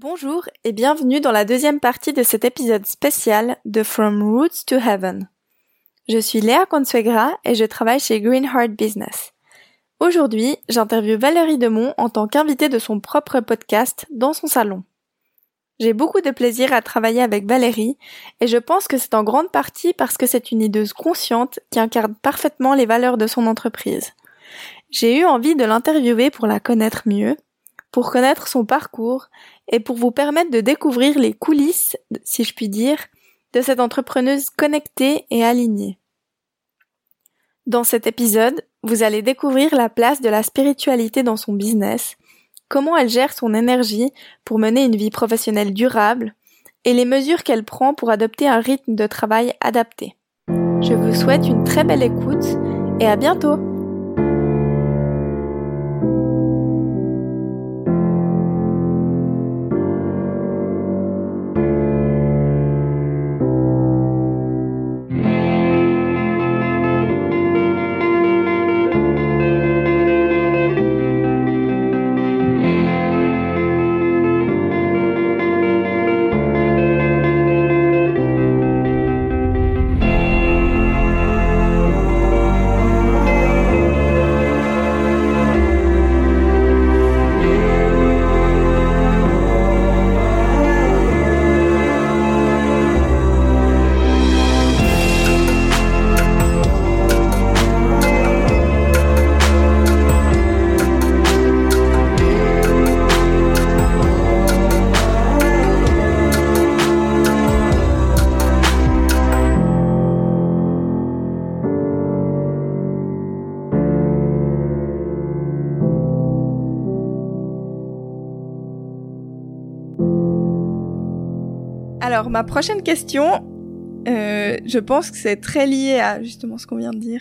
Bonjour et bienvenue dans la deuxième partie de cet épisode spécial de From Roots to Heaven. Je suis Léa Consuegra et je travaille chez Greenheart Business. Aujourd'hui, j'interviewe Valérie Demont en tant qu'invitée de son propre podcast dans son salon. J'ai beaucoup de plaisir à travailler avec Valérie et je pense que c'est en grande partie parce que c'est une idouse consciente qui incarne parfaitement les valeurs de son entreprise. J'ai eu envie de l'interviewer pour la connaître mieux, pour connaître son parcours et pour vous permettre de découvrir les coulisses, si je puis dire, de cette entrepreneuse connectée et alignée. Dans cet épisode, vous allez découvrir la place de la spiritualité dans son business, comment elle gère son énergie pour mener une vie professionnelle durable et les mesures qu'elle prend pour adopter un rythme de travail adapté. Je vous souhaite une très belle écoute et à bientôt Alors, ma prochaine question, euh, je pense que c'est très lié à justement ce qu'on vient de dire.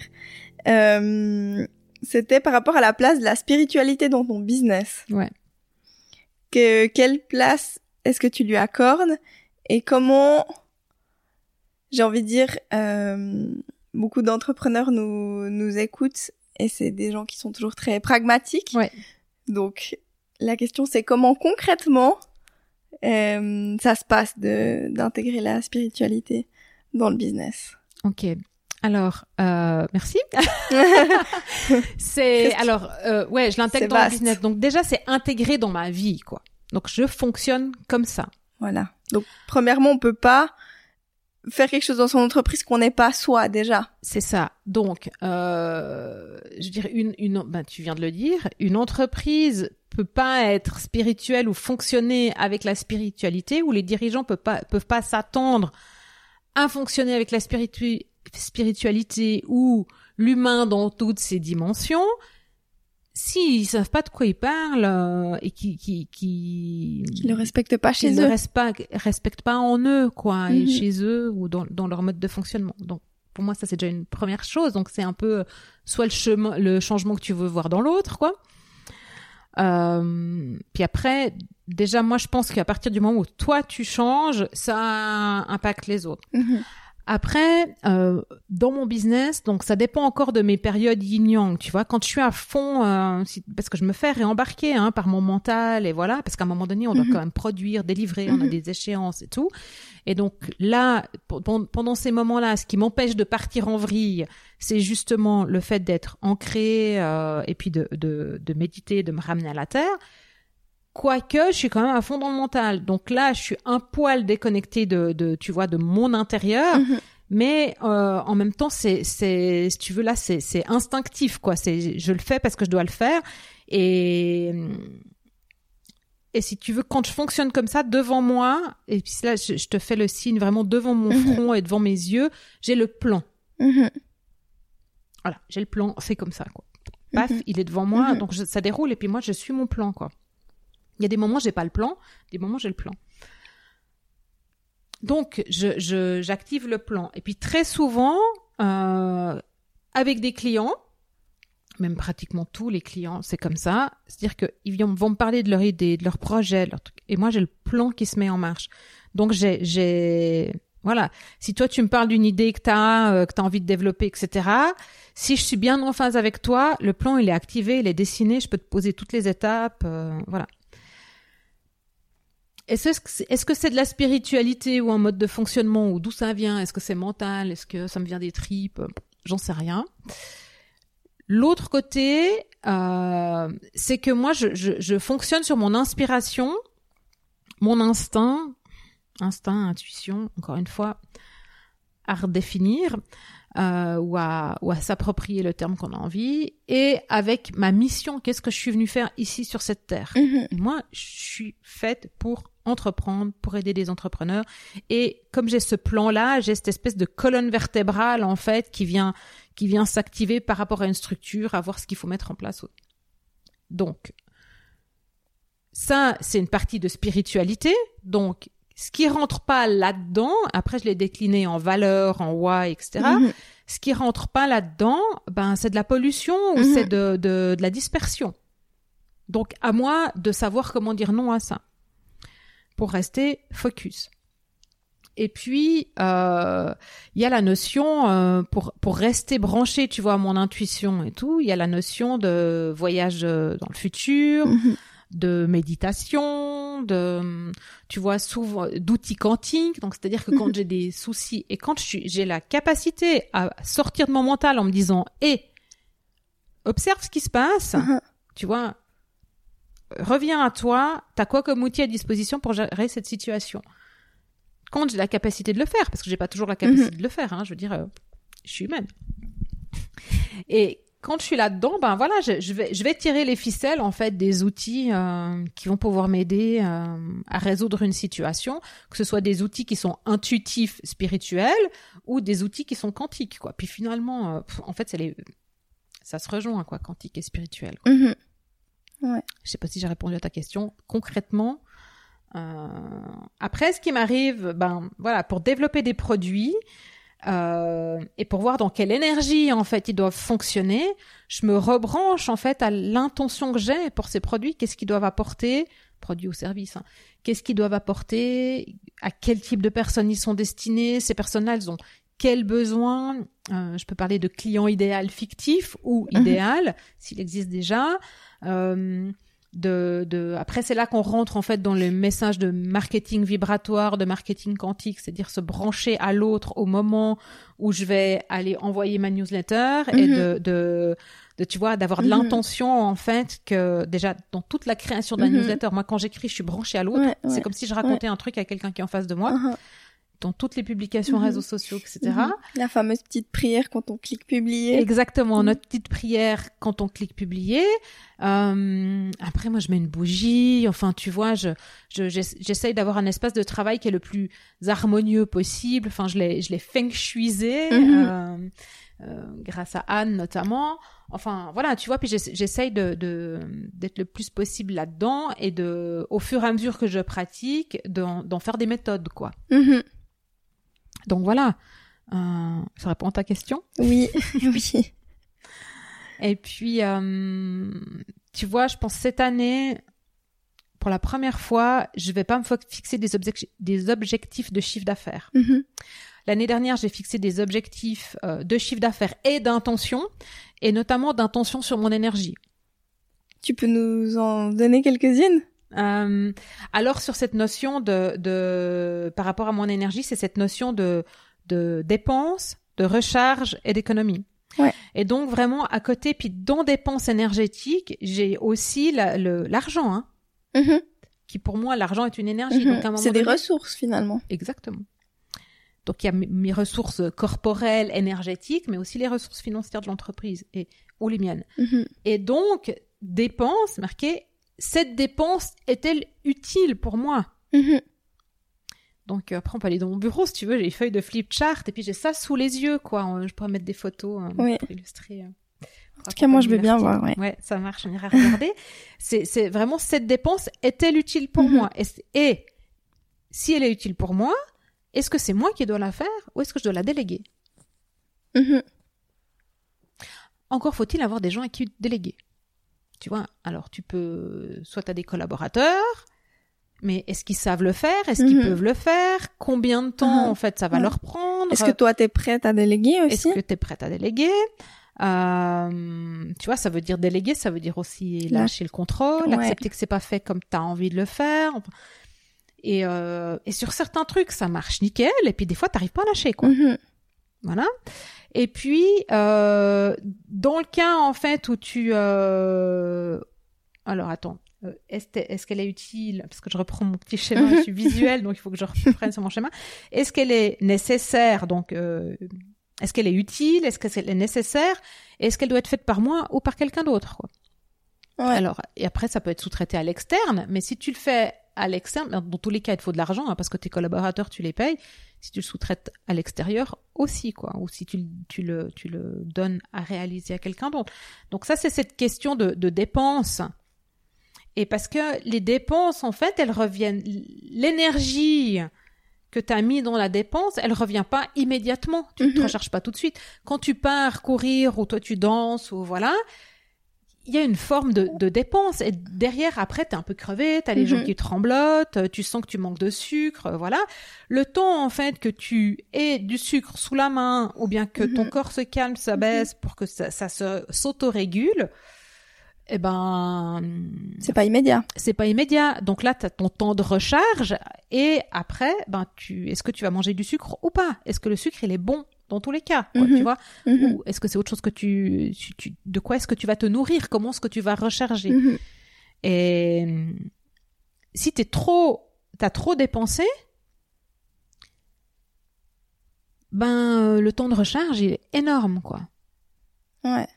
Euh, C'était par rapport à la place de la spiritualité dans ton business. Ouais. Que, quelle place est-ce que tu lui accordes et comment, j'ai envie de dire, euh, beaucoup d'entrepreneurs nous, nous écoutent et c'est des gens qui sont toujours très pragmatiques. Ouais. Donc, la question c'est comment concrètement ça se passe de d'intégrer la spiritualité dans le business. Ok. Alors, euh, merci. c'est alors euh, ouais, je l'intègre dans le business. Donc déjà, c'est intégré dans ma vie, quoi. Donc je fonctionne comme ça. Voilà. Donc, premièrement, on peut pas faire quelque chose dans son entreprise qu'on n'est pas soi déjà. C'est ça. Donc, euh, je dirais une, une, ben tu viens de le dire, une entreprise peut pas être spirituelle ou fonctionner avec la spiritualité, ou les dirigeants peuvent pas peuvent pas s'attendre à fonctionner avec la spiritu- spiritualité ou l'humain dans toutes ses dimensions. S'ils savent pas de quoi ils parlent euh, et qui qui qui le respectent pas chez eux. ne restent pas, respectent pas en eux, quoi, et Mhm. chez eux ou dans, dans leur mode de fonctionnement. Donc, pour moi, ça c'est déjà une première chose. Donc, c'est un peu euh, soit le chemin, le changement que tu veux voir dans l'autre, quoi. Euh, puis après, déjà, moi, je pense qu'à partir du moment où toi tu changes, ça impacte les autres. Mhm. Après, euh, dans mon business, donc ça dépend encore de mes périodes yin-yang, tu vois. Quand je suis à fond, euh, parce que je me fais réembarquer hein, par mon mental et voilà, parce qu'à un moment donné, on doit Mhm. quand même produire, délivrer, on a Mhm. des échéances et tout. Et donc là, pendant ces moments-là, ce qui m'empêche de partir en vrille, c'est justement le fait d'être ancré euh, et puis de, de, de méditer, de me ramener à la terre. Quoique, je suis quand même à fond dans le mental. Donc là, je suis un poil déconnecté de, de tu vois, de mon intérieur. Mhm. Mais euh, en même temps, c'est, c'est, si tu veux, là, c'est, c'est instinctif, quoi. C'est, je le fais parce que je dois le faire. Et et si tu veux, quand je fonctionne comme ça devant moi, et puis là, je, je te fais le signe vraiment devant mon Mhm. front et devant mes yeux, j'ai le plan. Mhm. Voilà, j'ai le plan, c'est comme ça, quoi. Paf, il est devant moi, donc je- ça déroule, et puis moi, je suis mon plan, quoi. Il y a des moments, j'ai pas le plan, des moments, j'ai le plan. Donc, je, je, j'active le plan. Et puis, très souvent, euh, avec des clients, même pratiquement tous les clients, c'est comme ça. C'est-à-dire qu'ils vont me parler de leur idée, de leur projet, leur. Et moi, j'ai le plan qui se met en marche. Donc, j'ai, voilà. Si toi, tu me parles d'une idée que tu as, que tu envie de développer, etc., si je suis bien en phase avec toi, le plan, il est activé, il est dessiné, je peux te poser toutes les étapes, euh, voilà. Est-ce que c'est est-ce que c'est de la spiritualité ou un mode de fonctionnement ou d'où ça vient? Est-ce que c'est mental? Est-ce que ça me vient des tripes? J'en sais rien. L'autre côté, euh, c'est que moi, je, je, je fonctionne sur mon inspiration, mon instinct, instinct, intuition, encore une fois, à redéfinir euh, ou à, ou à s'approprier le terme qu'on a envie, et avec ma mission, qu'est-ce que je suis venue faire ici sur cette terre? Mhm. Et moi, je suis faite pour entreprendre, pour aider des entrepreneurs. Et comme j'ai ce plan-là, j'ai cette espèce de colonne vertébrale, en fait, qui vient, qui vient s'activer par rapport à une structure, à voir ce qu'il faut mettre en place. Donc, ça, c'est une partie de spiritualité. Donc, ce qui rentre pas là-dedans, après je l'ai décliné en valeur, en why, etc. Mhm. Ce qui rentre pas là-dedans, ben c'est de la pollution ou Mhm. c'est de, de, de la dispersion. Donc à moi de savoir comment dire non à ça pour rester focus. Et puis euh, il y a la notion euh, pour pour rester branché, tu vois, à mon intuition et tout. Il y a la notion de voyage euh, dans le futur, Mhm. de méditation, de, tu vois, souvent d'outils quantiques. Donc, c'est-à-dire que quand j'ai des soucis et quand j'ai la capacité à sortir de mon mental en me disant, et observe ce qui se passe, Mhm. tu vois, reviens à toi, t'as quoi comme outil à disposition pour gérer cette situation? Quand j'ai la capacité de le faire, parce que j'ai pas toujours la capacité de le faire, hein, je veux dire, euh, je suis humaine. Et quand je suis là-dedans, ben voilà, je, je vais je vais tirer les ficelles en fait des outils euh, qui vont pouvoir m'aider euh, à résoudre une situation, que ce soit des outils qui sont intuitifs, spirituels, ou des outils qui sont quantiques, quoi. Puis finalement, euh, pff, en fait, c'est les ça se rejoint quoi, quantique et spirituel. quoi. Mhm. Je sais pas si j'ai répondu à ta question concrètement. Euh, après, ce qui m'arrive, ben voilà, pour développer des produits euh, et pour voir dans quelle énergie en fait ils doivent fonctionner, je me rebranche en fait à l'intention que j'ai pour ces produits. Qu'est-ce qu'ils doivent apporter, produits ou services hein, Qu'est-ce qu'ils doivent apporter À quel type de personnes ils sont destinés Ces personnes-là, elles ont quels besoins Euh, Je peux parler de client idéal fictif ou Mhm. idéal, s'il existe déjà. Euh, de, de... Après, c'est là qu'on rentre en fait dans le message de marketing vibratoire, de marketing quantique, c'est-à-dire se brancher à l'autre au moment où je vais aller envoyer ma newsletter et Mhm. de, de, de, tu vois, d'avoir de Mhm. l'intention en fait que déjà dans toute la création de la Mhm. newsletter, moi quand j'écris, je suis branchée à l'autre. Ouais, C'est ouais. comme si je racontais un truc à quelqu'un qui est en face de moi, Mhm. Dans toutes les publications, Mhm. réseaux sociaux, etc. Mhm. La fameuse petite prière quand on clique publier. Exactement, Mhm. notre petite prière quand on clique publier. Euh, après, moi, je mets une bougie. Enfin, tu vois, je, je j'ess- j'essaye d'avoir un espace de travail qui est le plus harmonieux possible. Enfin, je l'ai, je l'ai feng shuisé euh, euh, grâce à Anne notamment. Enfin, voilà, tu vois. Puis j'essa- j'essaye de, de d'être le plus possible là-dedans et de, au fur et à mesure que je pratique, d'en, d'en faire des méthodes, quoi. Donc voilà. Euh, ça répond à ta question? Oui, oui. Et puis, euh, tu vois, je pense cette année, pour la première fois, je vais pas me fixer des objectifs de chiffre d'affaires. Mhm. L'année dernière, j'ai fixé des objectifs euh, de chiffre d'affaires et d'intention, et notamment d'intention sur mon énergie. Tu peux nous en donner quelques-unes? Euh, alors sur cette notion de, de par rapport à mon énergie, c'est cette notion de de dépense, de recharge et d'économie. Ouais. Et donc vraiment à côté, puis dans dépenses énergétiques, j'ai aussi la- l'argent, hein, Mhm. qui pour moi l'argent est une énergie. Mhm. Moment C'est des donné- ressources finalement. Exactement. Donc il y a mes- ressources corporelles, énergétiques, mais aussi les ressources financières de l'entreprise et ou les miennes. Mhm. Et donc, dépense, marqué, cette dépense est-elle utile pour moi Mhm. Donc euh, après, on peut aller dans mon bureau, si tu veux, j'ai les feuilles de flip chart, et puis j'ai ça sous les yeux, quoi. Euh, Je pourrais mettre des photos euh, Oui. pour illustrer. En tout cas, moi, je veux bien voir, ouais. Ouais, ça marche, on ira regarder. c'est, vraiment, cette dépense est-elle utile pour Mhm. moi? Et si elle est utile pour moi, est-ce que c'est moi qui dois la faire ou est-ce que je dois la déléguer? Mhm. Encore faut-il avoir des gens à qui déléguer. Tu vois, alors tu peux, soit tu as des collaborateurs, mais est-ce qu'ils savent le faire? Est-ce qu'ils Mhm. peuvent le faire? Combien de temps, Mhm. en fait, ça va Ouais. leur prendre? Est-ce que toi, t'es prête à déléguer aussi? Est-ce que tu es prête à déléguer? Euh, Tu vois, ça veut dire déléguer, ça veut dire aussi lâcher le contrôle, Ouais. accepter que c'est pas fait comme tu as envie de le faire. Et, euh, et sur certains trucs, ça marche nickel. Et puis des fois, t'arrives pas à lâcher, quoi. Mhm. Voilà. Et puis, euh, dans le cas en fait où tu, euh... alors attends, euh, est-ce est qu'elle est utile? Parce que je reprends mon petit schéma, je suis visuel, donc il faut que je reprenne sur mon schéma. Est-ce qu'elle est nécessaire? Donc, euh, est-ce qu'elle est utile? Est-ce qu'elle est nécessaire? Est-ce qu'elle doit être faite par moi ou par quelqu'un d'autre Ouais. Alors, et après, ça peut être sous-traité à l'externe, mais si tu le fais à l'externe, dans tous les cas, il te faut de l'argent, hein, parce que tes collaborateurs, tu les payes. Si tu le sous-traites à l'extérieur aussi, quoi. Ou si tu, tu, le, tu le donnes à réaliser à quelqu'un d'autre. Donc ça, c'est cette question de, de dépenses. Et parce que les dépenses, en fait, elles reviennent. L'énergie que tu as mis dans la dépense, elle revient pas immédiatement. Tu ne te Mhm. recharges pas tout de suite. Quand tu pars courir ou toi tu danses ou voilà, il y a une forme de, de dépense. Et derrière, après, t'es un peu crevé, t'as les Mhm. jambes qui tremblotent, tu sens que tu manques de sucre, voilà. Le temps, en fait, que tu aies du sucre sous la main, ou bien que ton Mhm. corps se calme, s'abaisse pour que ça, ça se s'autorégule, eh ben, C'est pas immédiat. c'est pas immédiat. Donc là, tu as ton temps de recharge et après, ben tu est-ce que tu vas manger du sucre ou pas? Est-ce que le sucre il est bon dans tous les cas, quoi, Mhm. tu vois Mhm. Ou est-ce que c'est autre chose que tu, tu- tu- de quoi est-ce que tu vas te nourrir? Comment est-ce que tu vas recharger? Mhm. Et si t'es trop t'as trop dépensé, ben euh, le temps de recharge il est énorme quoi. Ouais.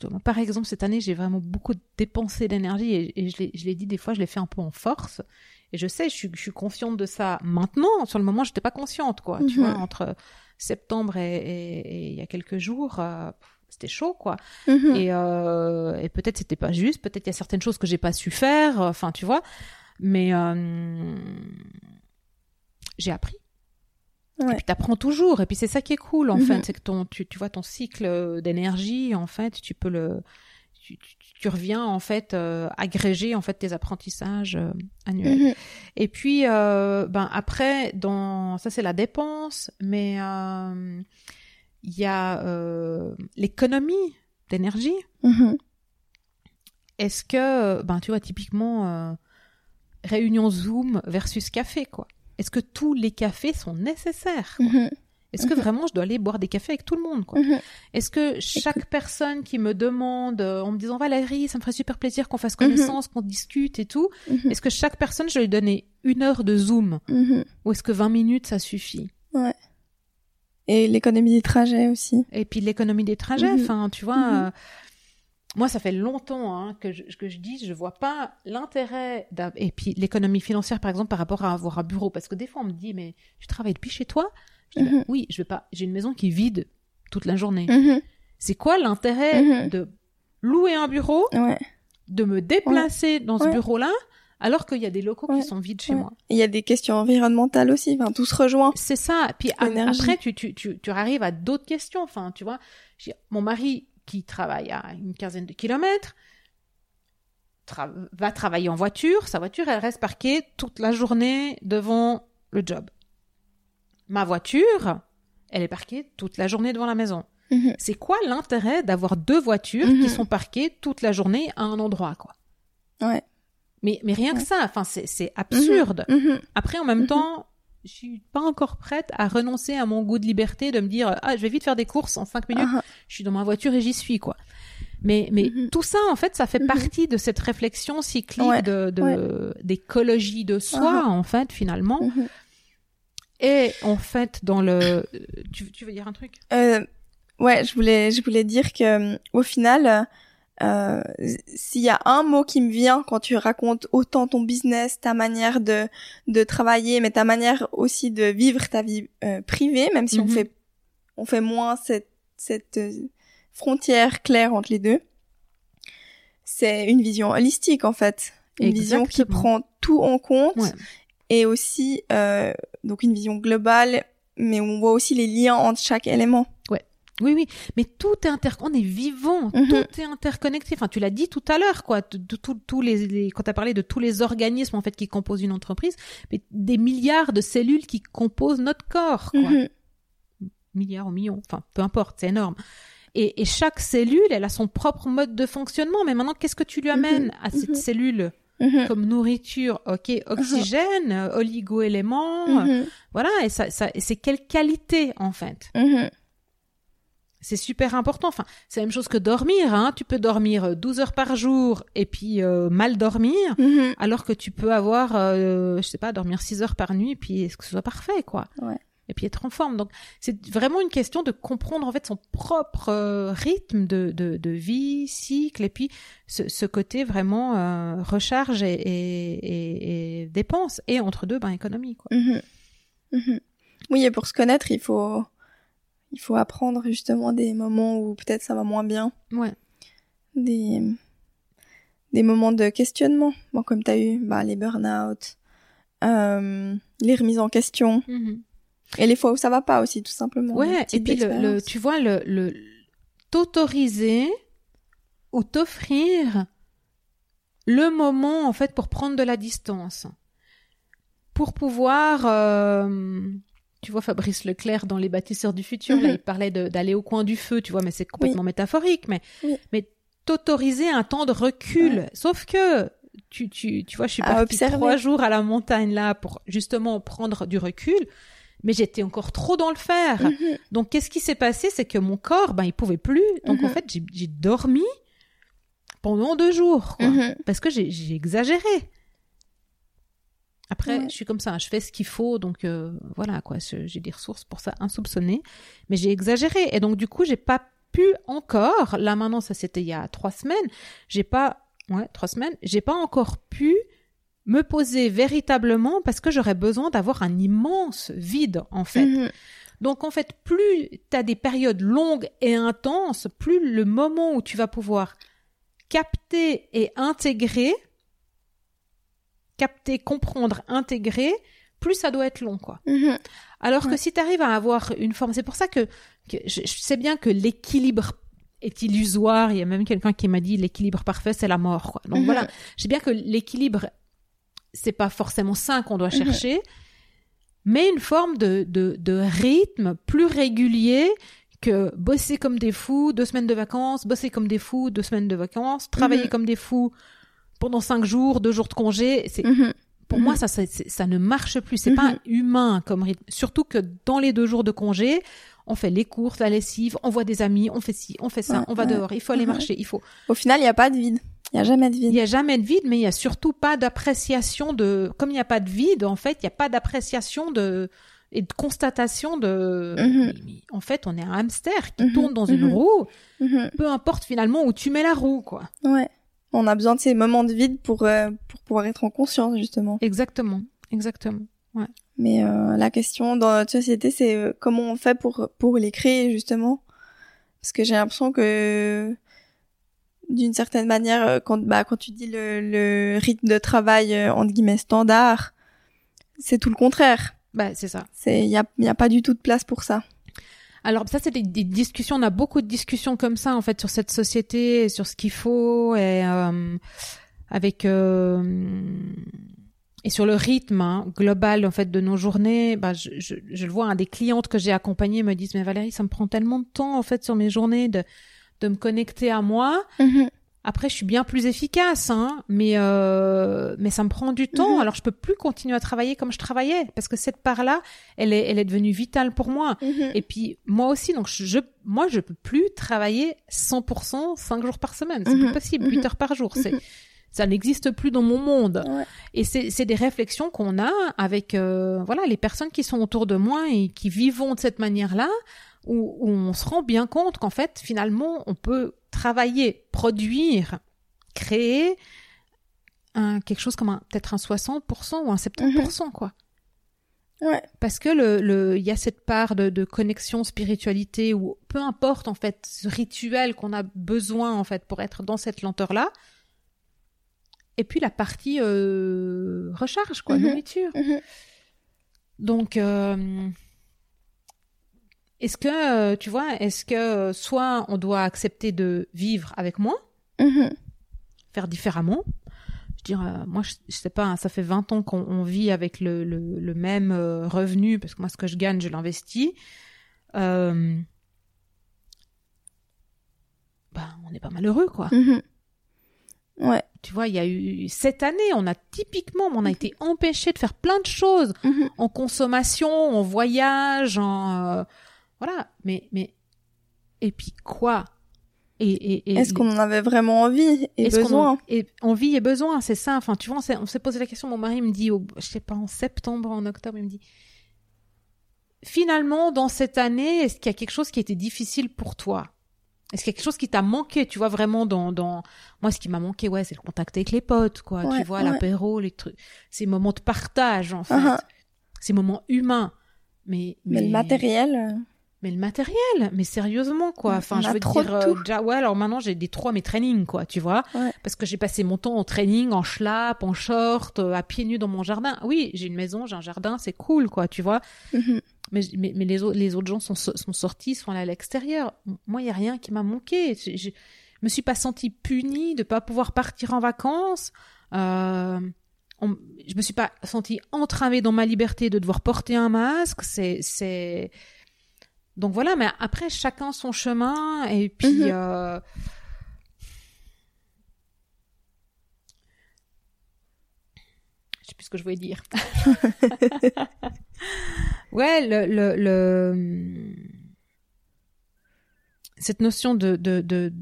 Donc, Par exemple, cette année, j'ai vraiment beaucoup dépensé d'énergie et, et je l'ai- je l'ai dit des fois, je l'ai fait un peu en force. Et je sais, je suis, je suis consciente de ça maintenant. Sur le moment, j'étais pas consciente, quoi. Tu Mhm. vois, entre septembre et, et- et il y a quelques jours, euh, c'était chaud, quoi. Mhm. Et, euh, et peut-être c'était pas juste, peut-être il y a certaines choses que j'ai pas su faire. euh, Enfin, tu vois. Mais euh, j'ai appris. Ouais. Et puis t'apprends toujours. Et puis c'est ça qui est cool en Mhm. fait, c'est que ton, tu, tu vois ton cycle d'énergie en fait, tu peux le, tu, tu- tu reviens en fait euh, agréger en fait tes apprentissages euh, annuels. Mhm. Et puis euh, ben après dans ça c'est la dépense, mais il y a l'économie d'énergie. Mhm. Est-ce que ben tu vois typiquement réunion Zoom versus café quoi. Est-ce que tous les cafés sont nécessaires quoi? Mhm. Est-ce que Mhm. vraiment je dois aller boire des cafés avec tout le monde quoi Mhm. Est-ce que chaque personne qui me demande euh, en me disant Valérie, ça me ferait super plaisir qu'on fasse connaissance, qu'on discute et tout, Mhm. est-ce que chaque personne je vais lui donner une heure de Zoom Mhm. ou est-ce que 20 minutes ça suffit Et l'économie des trajets aussi. Et puis l'économie des trajets, Mhm. enfin tu vois, Mhm. euh, moi ça fait longtemps hein, que, je, que je dis je vois pas l'intérêt et puis l'économie financière par exemple par rapport à avoir un bureau parce que des fois on me dit mais tu travailles depuis chez toi? Je dis, bah, Mhm. oui je vais pas j'ai une maison qui est vide toute la journée Mhm. c'est quoi l'intérêt Mhm. de louer un bureau Ouais. de me déplacer dans ce Ouais. bureau-là alors qu'il y a des locaux qui sont vides chez moi? Il y a des questions environnementales aussi. Enfin, tout se rejoint. C'est ça. Puis après, tu, tu, tu, tu arrives à d'autres questions. Enfin, tu vois, mon mari qui travaille à une quinzaine de kilomètres tra- va travailler en voiture. Sa voiture, elle reste parquée toute la journée devant le job. Ma voiture, elle est parquée toute la journée devant la maison. Mhm. C'est quoi l'intérêt d'avoir deux voitures Mhm. qui sont parquées toute la journée à un endroit, quoi? Ouais. Mais, mais rien que ça, enfin, c'est c'est absurde. Mhm. Après, en même Mhm. temps, je suis pas encore prête à renoncer à mon goût de liberté, de me dire ah je vais vite faire des courses en cinq minutes, Ah, je suis dans ma voiture et j'y suis quoi. Mais mais Mhm. tout ça en fait, ça fait Mhm. partie de cette réflexion cyclique Ouais, de de- d'écologie de soi Ah. en fait finalement. mhm. Et en fait dans le tu, tu veux dire un truc? Euh, ouais, je voulais, je voulais dire que au final, euh, s'il y a un mot qui me vient quand tu racontes autant ton business, ta manière de de travailler, mais ta manière aussi de vivre ta vie euh, privée, même si on Mhm. fait on fait moins cette cette euh, frontière claire entre les deux, c'est une vision holistique en fait, une vision qui prend tout en compte Ouais. Et aussi euh, donc une vision globale, mais on voit aussi les liens entre chaque élément. Oui, oui, mais tout est inter, on est vivant, Mhm. tout est interconnecté. Enfin, tu l'as dit tout à l'heure, quoi. De, tous les, les- quand tu as parlé de tous les organismes en fait qui composent une entreprise, mais des milliards de cellules qui composent notre corps, quoi. Mhm. Milliards ou millions, enfin, peu importe, c'est énorme. Et, et chaque cellule, elle a son propre mode de fonctionnement. Mais maintenant, qu'est-ce que tu lui amènes Mhm. à cette Mhm. Mhm. comme nourriture, ok, oxygène, euh, oligo-éléments, euh, Mhm. voilà, et ça, ça, c'est quelle qualité en fait? Mhm. C'est super important. Enfin, c'est la même chose que dormir. Hein. Tu peux dormir euh, 12 heures par jour et puis euh, mal dormir, alors que tu peux avoir, euh, je sais pas, dormir 6 heures par nuit et puis est-ce que ce soit parfait, quoi? Ouais. Et puis être en forme. Donc, c'est vraiment une question de comprendre en fait son propre euh, rythme de, de, de vie, cycle, et puis ce, ce côté vraiment euh, recharge et, et, et, dépense, et entre deux, ben économie, quoi. Mhm. Mhm. Oui, et pour se connaître, il faut, il faut apprendre justement des moments où peut-être ça va moins bien, Ouais. des, des moments de questionnement. Bon, comme tu as eu bah, les burn-out, euh, les remises en question, Mhm. Et les fois où ça va pas aussi, tout simplement. Ouais, et puis le, tu vois, le, le t'autoriser ou t'offrir le moment en fait pour prendre de la distance, pour pouvoir, euh, tu vois, Fabrice Leclerc dans Les bâtisseurs du futur, là, Mhm. il parlait d'aller au coin du feu, tu vois, mais c'est complètement métaphorique, mais Oui. mais t'autoriser un temps de recul, sauf que tu, tu, tu vois, je suis partie trois jours à la montagne là pour justement prendre du recul, mais j'étais encore trop dans le faire. Mhm. Donc, qu'est-ce qui s'est passé? C'est que mon corps, ben, il pouvait plus. Donc, en Mhm. fait, j'ai dormi pendant deux jours, quoi. Mhm. Parce que j'ai exagéré. Après, Ouais. je suis comme ça, je fais ce qu'il faut, donc euh, voilà, quoi. J'ai des ressources pour ça insoupçonnées, mais j'ai exagéré. Et donc, du coup, j'ai pas pu encore. Là, maintenant, ça c'était il y a trois semaines. J'ai pas, ouais, trois semaines. J'ai pas encore pu me poser véritablement parce que j'aurais besoin d'avoir un immense vide, en fait. Mhm. Donc en fait, plus tu as des périodes longues et intenses, plus le moment où tu vas pouvoir capter et intégrer, capter, comprendre, intégrer, plus ça doit être long, quoi. Mhm. Alors que si tu arrives à avoir une forme, c'est pour ça que, que je, je sais bien que l'équilibre est illusoire. Il y a même quelqu'un qui m'a dit l'équilibre parfait, c'est la mort. Quoi. Donc Mhm. voilà, je sais bien que l'équilibre, c'est pas forcément ça qu'on doit Mhm. chercher, mais une forme de, de, de rythme plus régulier que bosser comme des fous, deux semaines de vacances, bosser comme des fous, deux semaines de vacances, travailler Mhm. comme des fous pendant cinq jours, deux jours de congé. C'est Mhm. pour moi, ça, ça, ça ne marche plus. C'est pas humain comme rythme. Surtout que dans les deux jours de congé, on fait les courses, la lessive, on voit des amis, on fait ci, on fait ça, Ouais, on va ouais. dehors, il faut aller marcher, il faut. Au final, il n'y a pas de vide. Il n'y a jamais de Il vide. n'y a jamais de vide, mais il y a surtout pas d'appréciation de. Comme il n'y a pas de vide, en fait, il n'y a pas d'appréciation de et de constatation de. Mhm. En fait, on est un hamster qui Mhm. tourne dans une Mhm. roue. Peu importe finalement où tu mets la roue, quoi. Ouais. On a besoin de ces moments de vide pour, euh, pour pouvoir être en conscience, justement. Exactement, exactement. Mais euh, la question dans notre société, c'est euh, comment on fait pour, pour les créer, justement? Parce que j'ai l'impression que, d'une certaine manière, euh, quand, bah, quand tu dis le, le rythme de travail, euh, entre guillemets, standard, c'est tout le contraire. Bah, c'est ça. C'est, il y a, y a pas du tout de place pour ça. Alors ça, c'est des, des discussions. On a beaucoup de discussions comme ça en fait sur cette société, et sur ce qu'il faut et euh, avec euh, et sur le rythme hein, global en fait de nos journées. Bah, je, je, je le vois. Hein, des clientes que j'ai accompagnées me disent mais Valérie, ça me prend tellement de temps en fait sur mes journées de de me connecter à moi. Après, je suis bien plus efficace, hein, mais euh, mais ça me prend du temps. Mhm. Alors, je peux plus continuer à travailler comme je travaillais parce que cette part-là, elle est elle est devenue vitale pour moi. Et puis moi aussi, donc je, moi je peux plus travailler 100% 5 jours par semaine, c'est Mhm. plus possible, Mhm. 8 heures par jour, c'est Mhm. ça n'existe plus dans mon monde. Ouais. Et c'est c'est des réflexions qu'on a avec euh, voilà les personnes qui sont autour de moi et qui vivons de cette manière-là, où, où on se rend bien compte qu'en fait finalement on peut travailler, produire, créer un, quelque chose comme un peut-être un 60% ou un 70% quoi Ouais. parce que le le il y a cette part de, de connexion spiritualité ou peu importe en fait ce rituel qu'on a besoin en fait pour être dans cette lenteur là et puis la partie euh, recharge quoi Mhm. nourriture Mhm. donc euh, est-ce que euh, tu vois est-ce que euh, soit on doit accepter de vivre avec moins Mhm. faire différemment? Je veux dire, euh, moi, je, je sais pas, hein, ça fait 20 ans qu'on on vit avec le, le, le même euh, revenu, parce que moi, ce que je gagne, je l'investis. Euh, bah, on n'est pas malheureux, quoi. Mhm. Ouais. Tu vois, il y a eu cette année, on a typiquement, on a été empêché de faire plein de choses en consommation, en voyage, en voilà. Mais mais et puis quoi? Et, et, et Est-ce qu'on en avait vraiment envie et besoin en- et envie et besoin, c'est ça. Enfin, tu vois, on s'est, posé la question. Mon mari me dit, au, je sais pas, en septembre, en octobre, il me dit, finalement, dans cette année, est-ce qu'il y a quelque chose qui a été difficile pour toi? Est-ce qu'il y a quelque chose qui t'a manqué Tu vois vraiment dans, dans, moi, ce qui m'a manqué, ouais, c'est le contact avec les potes, quoi. Ouais, tu vois, ouais. l'apéro, les trucs, ces moments de partage, en fait, Ah ces moments humains. Mais, Mais le matériel, euh, mais le matériel, mais sérieusement quoi. On Enfin, je veux dire, de euh, déjà, ouais, alors maintenant j'ai des trois mes trainings quoi, tu vois, Ouais. parce que j'ai passé mon temps en training, en schlapp, en short, euh, à pieds nus dans mon jardin. Oui, j'ai une maison, j'ai un jardin, c'est cool quoi, tu vois. mhm. Mais mais, mais les autres les autres gens sont sont sortis, sont allés à l'extérieur. Moi, il y a rien qui m'a manqué. Je, je me suis pas sentie punie de pas pouvoir partir en vacances. Euh, on, je me suis pas sentie entravée dans ma liberté de devoir porter un masque. C'est c'est donc voilà. Mais après, chacun son chemin et puis. Mhm. euh, Je sais plus ce que je voulais dire. ouais, le, le, le- cette notion de, de, de...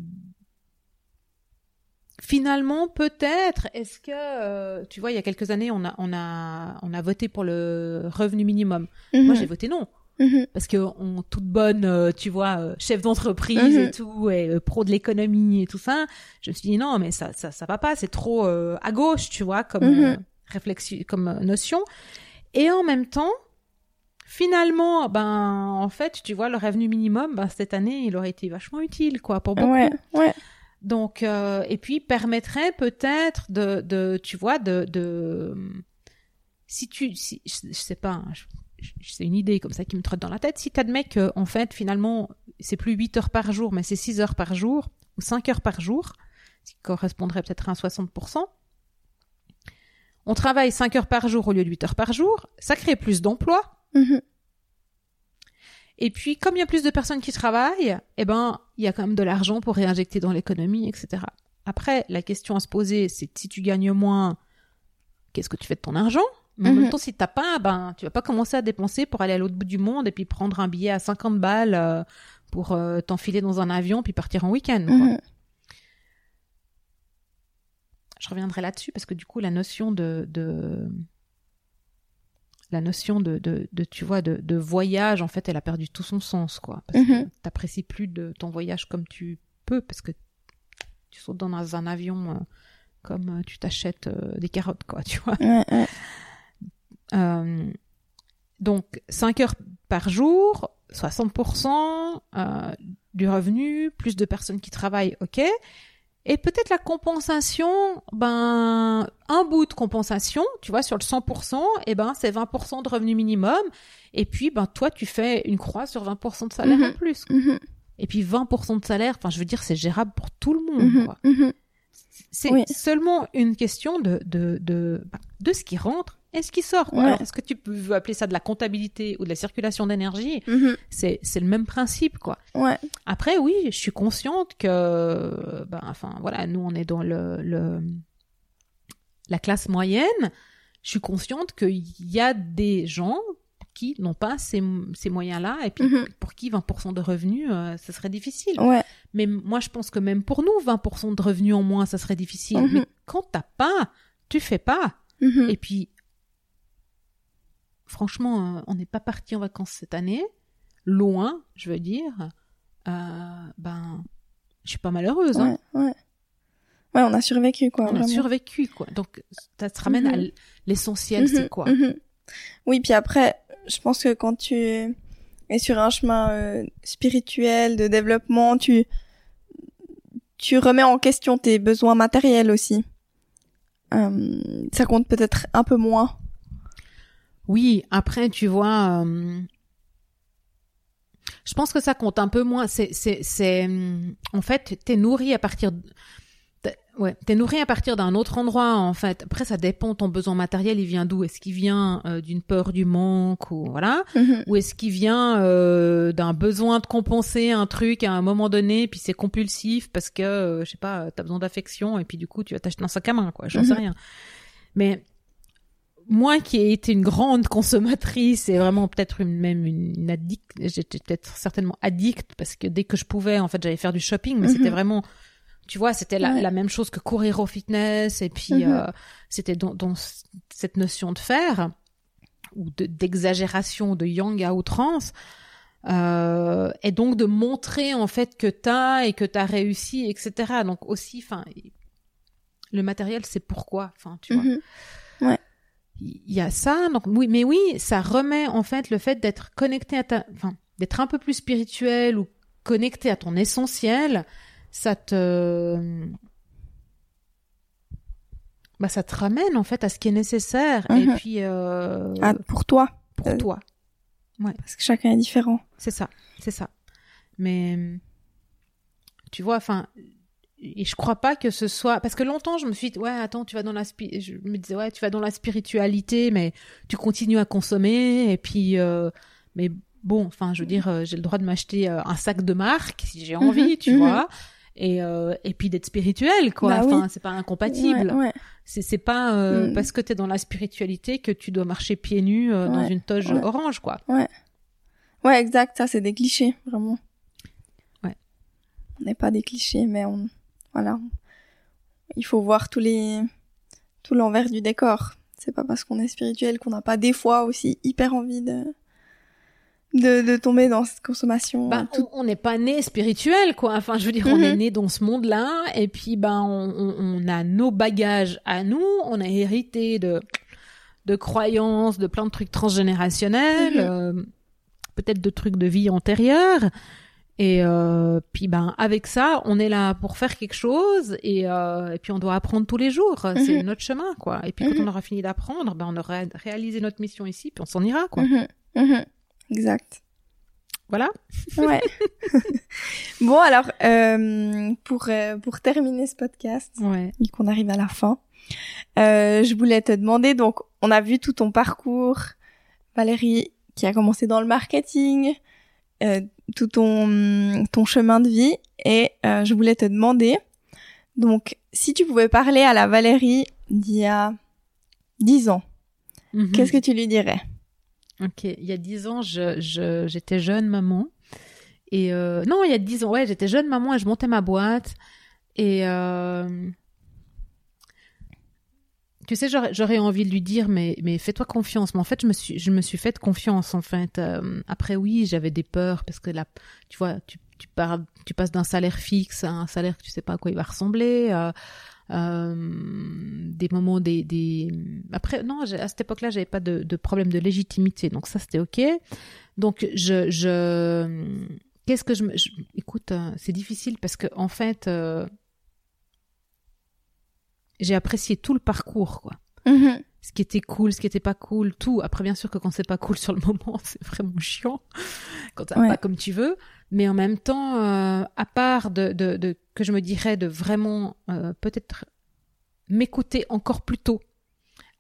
finalement peut-être est-ce que euh, tu vois il y a quelques années on a on a on a voté pour le revenu minimum. Moi Mhm. j'ai voté non Mhm. parce que on toute bonne euh, tu vois euh, chef d'entreprise et tout et euh, pro de l'économie et tout ça je me suis dit non mais ça ça ça va pas c'est trop à gauche tu vois comme Mhm. euh, réflexion comme notion et en même temps finalement ben en fait tu vois le revenu minimum ben cette année il aurait été vachement utile quoi pour beaucoup Ouais, ouais. donc, et puis permettrait peut-être de, de, tu vois, de, de, si tu, si, je, je sais pas, hein, je- c'est une idée comme ça qui me trotte dans la tête. Si t'admets que, en fait, finalement, c'est plus 8 heures par jour, mais c'est 6 heures par jour, ou 5 heures par jour, ce qui correspondrait peut-être à un 60%. On travaille 5 heures par jour au lieu de 8 heures par jour, ça crée plus d'emplois, Mhm. et puis, comme il y a plus de personnes qui travaillent, eh ben, il y a quand même de l'argent pour réinjecter dans l'économie, etc. Après, la question à se poser, c'est si tu gagnes moins, qu'est-ce que tu fais de ton argent? Mais en Mhm. même temps, si t'as pas, ben, tu vas pas commencer à dépenser pour aller à l'autre bout du monde et puis prendre un billet à 50 balles euh, pour euh, t'enfiler dans un avion puis partir en week-end. Mhm. Je reviendrai là-dessus parce que du coup, la notion de, de la notion de, de, de, tu vois, de, voyage, en fait, elle a perdu tout son sens, quoi. Parce Mhm. que t'apprécies plus de ton voyage comme tu peux, parce que tu sautes dans un avion euh, comme tu t'achètes des carottes, quoi, tu vois. Euh, donc, 5 heures par jour, 60% euh, du revenu, plus de personnes qui travaillent, ok. Et peut-être la compensation, ben, un bout de compensation, tu vois, sur le 100%, et ben, c'est 20% de revenu minimum. Et puis, ben, toi, tu fais une croix sur 20% de salaire Mhm. en plus. Mhm. Et puis, 20% de salaire, enfin, je veux dire, c'est gérable pour tout le monde, Mhm. quoi. Mhm. C'est Oui. seulement une question de, de, de, bah, de ce qui rentre et ce qui sort. quoi. Ouais. Alors, est-ce que tu peux appeler ça de la comptabilité ou de la circulation d'énergie Mhm. C'est c'est le même principe, quoi. Ouais. Après, oui, je suis consciente que, ben, enfin, voilà, nous, on est dans le, le la classe moyenne. Je suis consciente qu'il y a des gens qui n'ont pas ces, ces moyens-là et puis Mhm. pour qui 20% de revenus, euh, ça serait difficile. Ouais. Mais moi, je pense que même pour nous, 20% de revenus en moins, ça serait difficile. Mhm. Mais quand t'as pas, tu fais pas. Et puis, franchement, euh, on n'est pas parti en vacances cette année. Loin, je veux dire. Euh, ben, je suis pas malheureuse. hein. Ouais, ouais. Ouais, on a survécu, quoi. On a survécu, quoi. Donc, ça te ramène Mhm. à l'essentiel, Mhm, c'est quoi? mhm. Oui, puis après, je pense que quand tu es sur un chemin euh, spirituel de développement, tu tu remets en question tes besoins matériels aussi. Euh, ça compte peut-être un peu moins. Oui, après, tu vois, euh, je pense que ça compte un peu moins. C'est, c'est, c'est, en fait, t'es nourri à partir. de- ouais, t'es nourri à partir d'un autre endroit en fait. Après, ça dépend. Ton besoin matériel, il vient d'où? Est-ce qu'il vient euh, d'une peur du manque ou voilà, Mhm. ou est-ce qu'il vient euh, d'un besoin de compenser un truc à un moment donné, puis c'est compulsif parce que je sais pas, t'as besoin d'affection et puis du coup tu vas t'acheter un sac à main, quoi. J'en sais Mhm. rien. Mais moi qui ai été une grande consommatrice et vraiment peut-être une, même une addict, j'étais peut-être certainement addict parce que dès que je pouvais, en fait, j'allais faire du shopping, mais Mhm. c'était vraiment, tu vois, c'était la, Ouais. la même chose que courir au fitness et puis Mhm. euh, c'était dans, dans c- cette notion de faire ou de- d'exagération, de yang à outrance. Euh, et donc de montrer en fait que t'as et que t'as réussi, etc. Donc aussi, enfin, le matériel, c'est pourquoi, enfin, tu vois Mhm. Il y a ça. Donc oui mais oui ça remet en fait le fait d'être connecté à ta enfin d'être un peu plus spirituel ou connecté à ton essentiel ça te bah ça te ramène en fait à ce qui est nécessaire. Et Mhm. puis euh, Ah, pour toi, pour euh, toi. Parce que chacun est différent. c'est ça. C'est ça. Mais tu vois enfin et je crois pas que ce soit parce que longtemps je me suis dit ouais attends tu vas dans la spi- je me disais ouais tu vas dans la spiritualité mais tu continues à consommer et puis euh, mais bon enfin je veux dire euh, j'ai le droit de m'acheter euh, un sac de marque si j'ai envie Mhm, tu mhm. vois et euh, et puis d'être spirituel quoi Bah oui. enfin c'est pas incompatible Ouais, ouais. c'est c'est pas euh, Mm. parce que t'es dans la spiritualité que tu dois marcher pieds nus dans Ouais, une toge ouais. orange quoi Ouais, exact, ça c'est des clichés, vraiment. Ouais. On n'est pas des clichés, mais on voilà. Il faut voir tous les tout l'envers du décor. C'est pas parce qu'on est spirituel qu'on n'a pas des fois aussi hyper envie de de, de tomber dans cette consommation. Ben, tout- on n'est pas né spirituel, quoi. Enfin, je veux dire, on Mhm. est né dans ce monde-là, et puis ben, on, on- on a nos bagages à nous, on a hérité de de croyances, de plein de trucs transgénérationnels, Mhm. euh, peut-être de trucs de vie antérieure. Et euh, puis ben avec ça, on est là pour faire quelque chose et, euh, et puis on doit apprendre tous les jours. C'est Mhm. notre chemin quoi. Et puis quand Mhm. on aura fini d'apprendre, ben on aura réalisé notre mission ici, puis on s'en ira quoi. Mhm. Exact. Voilà. Ouais. bon alors euh, pour euh, pour terminer ce podcast, Ouais. vu qu'on arrive à la fin. Euh, je voulais te demander, donc on a vu tout ton parcours, Valérie, qui a commencé dans le marketing, euh, tout ton, ton chemin de vie, et euh, je voulais te demander, donc si tu pouvais parler à la Valérie d'il y a 10 ans, Mhm. qu'est-ce que tu lui dirais? Ok, il y a dix ans, je, je, j'étais jeune maman. Et euh, non, il y a dix ans, ouais, j'étais jeune maman et je montais ma boîte. Et euh, tu sais, j'aurais, envie de lui dire, mais, mais fais-toi confiance. Mais en fait, je me suis, je me suis fait confiance. En fait, Euh, après, oui, j'avais des peurs parce que là, tu vois, tu, tu, pars, tu passes d'un salaire fixe à un salaire que tu sais pas à quoi il va ressembler. euh, euh, des moments des, des après non à cette époque-là j'avais pas de, de problème de légitimité donc ça c'était ok donc je je qu'est-ce que je me je- écoute euh, c'est difficile parce que en fait euh, j'ai apprécié tout le parcours quoi Mhm. ce qui était cool, ce qui était pas cool, tout. Après, bien sûr que quand c'est pas cool sur le moment, c'est vraiment chiant quand Ouais. pas comme tu veux. Mais en même temps, euh, à part de, de, de que je me dirais de vraiment euh, peut-être m'écouter encore plus tôt,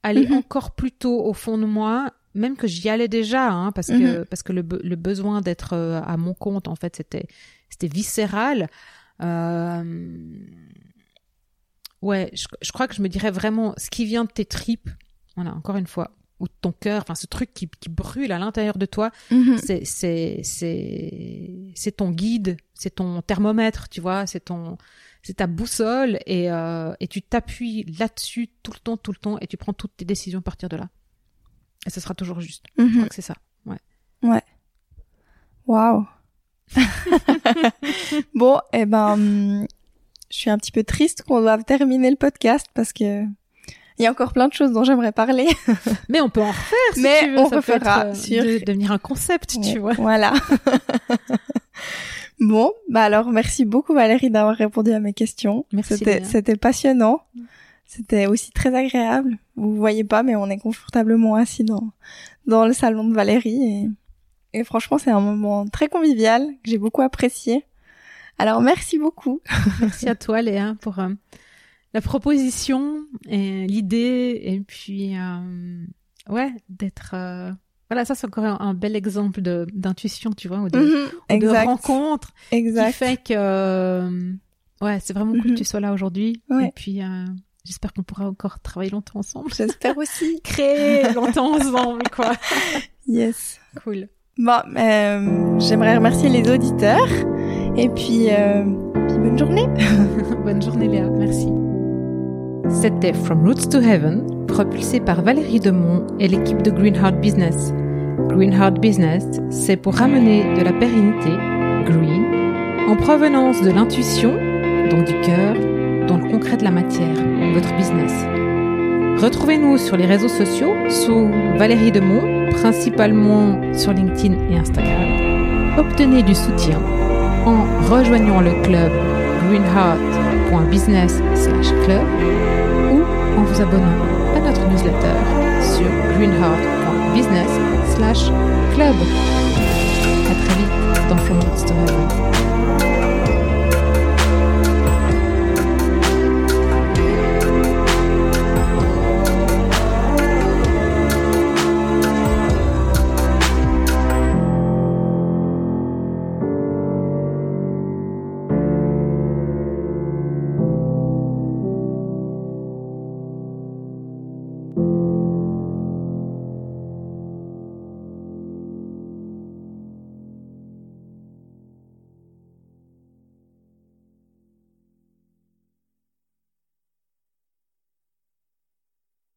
aller Mhm. encore plus tôt au fond de moi, même que j'y allais déjà, hein, parce que parce que le, be- le besoin d'être euh, à mon compte, en fait, c'était c'était viscéral. Euh, ouais, je, je crois que je me dirais vraiment ce qui vient de tes tripes, voilà, encore une fois, ou de ton cœur, enfin ce truc qui, qui brûle à l'intérieur de toi, Mhm. c'est c'est c'est c'est ton guide, c'est ton thermomètre, tu vois, c'est ton c'est ta boussole et euh, et tu t'appuies là-dessus tout le temps, tout le temps et tu prends toutes tes décisions à partir de là. Et ce sera toujours juste. Je Mhm. crois que c'est ça. Waouh. bon, eh ben, hum, je suis un petit peu triste qu'on doive terminer le podcast parce que il y a encore plein de choses dont j'aimerais parler. Mais on peut en refaire si Mais tu veux. on ça peut refera être, sur- de- devenir un concept, tu vois. Voilà. bon, bah alors merci beaucoup Valérie d'avoir répondu à mes questions. Merci, c'était passionnant. C'était aussi très agréable. Vous voyez pas, mais on est confortablement assis dans dans le salon de Valérie et, et franchement c'est un moment très convivial que j'ai beaucoup apprécié. Alors merci beaucoup. Merci à toi, Léa, pour euh, la proposition et l'idée et puis ouais d'être voilà, ça c'est encore un, bel exemple de d'intuition, tu vois, ou de, mhm, de rencontre exact. qui fait que euh, ouais, c'est vraiment cool que mhm. tu sois là aujourd'hui. Et puis euh, j'espère qu'on pourra encore travailler longtemps ensemble. J'espère aussi créer longtemps ensemble, quoi. Yes. Cool. Bon, euh, j'aimerais remercier les auditeurs et puis, euh, puis bonne journée. bonne journée Léa, merci. C'était From Roots to Heaven, propulsé par Valérie Demont et l'équipe de Greenheart Business. Greenheart Business, c'est pour ramener de la pérennité, green, en provenance de l'intuition, donc du cœur, dans le concret de la matière, votre business. Retrouvez-nous sur les réseaux sociaux sous Valérie Demont, principalement sur LinkedIn et Instagram. Obtenez du soutien en rejoignant le club greenheart.business/club en vous abonnant à notre newsletter sur greenheart.business/club. À très vite dans From Roots.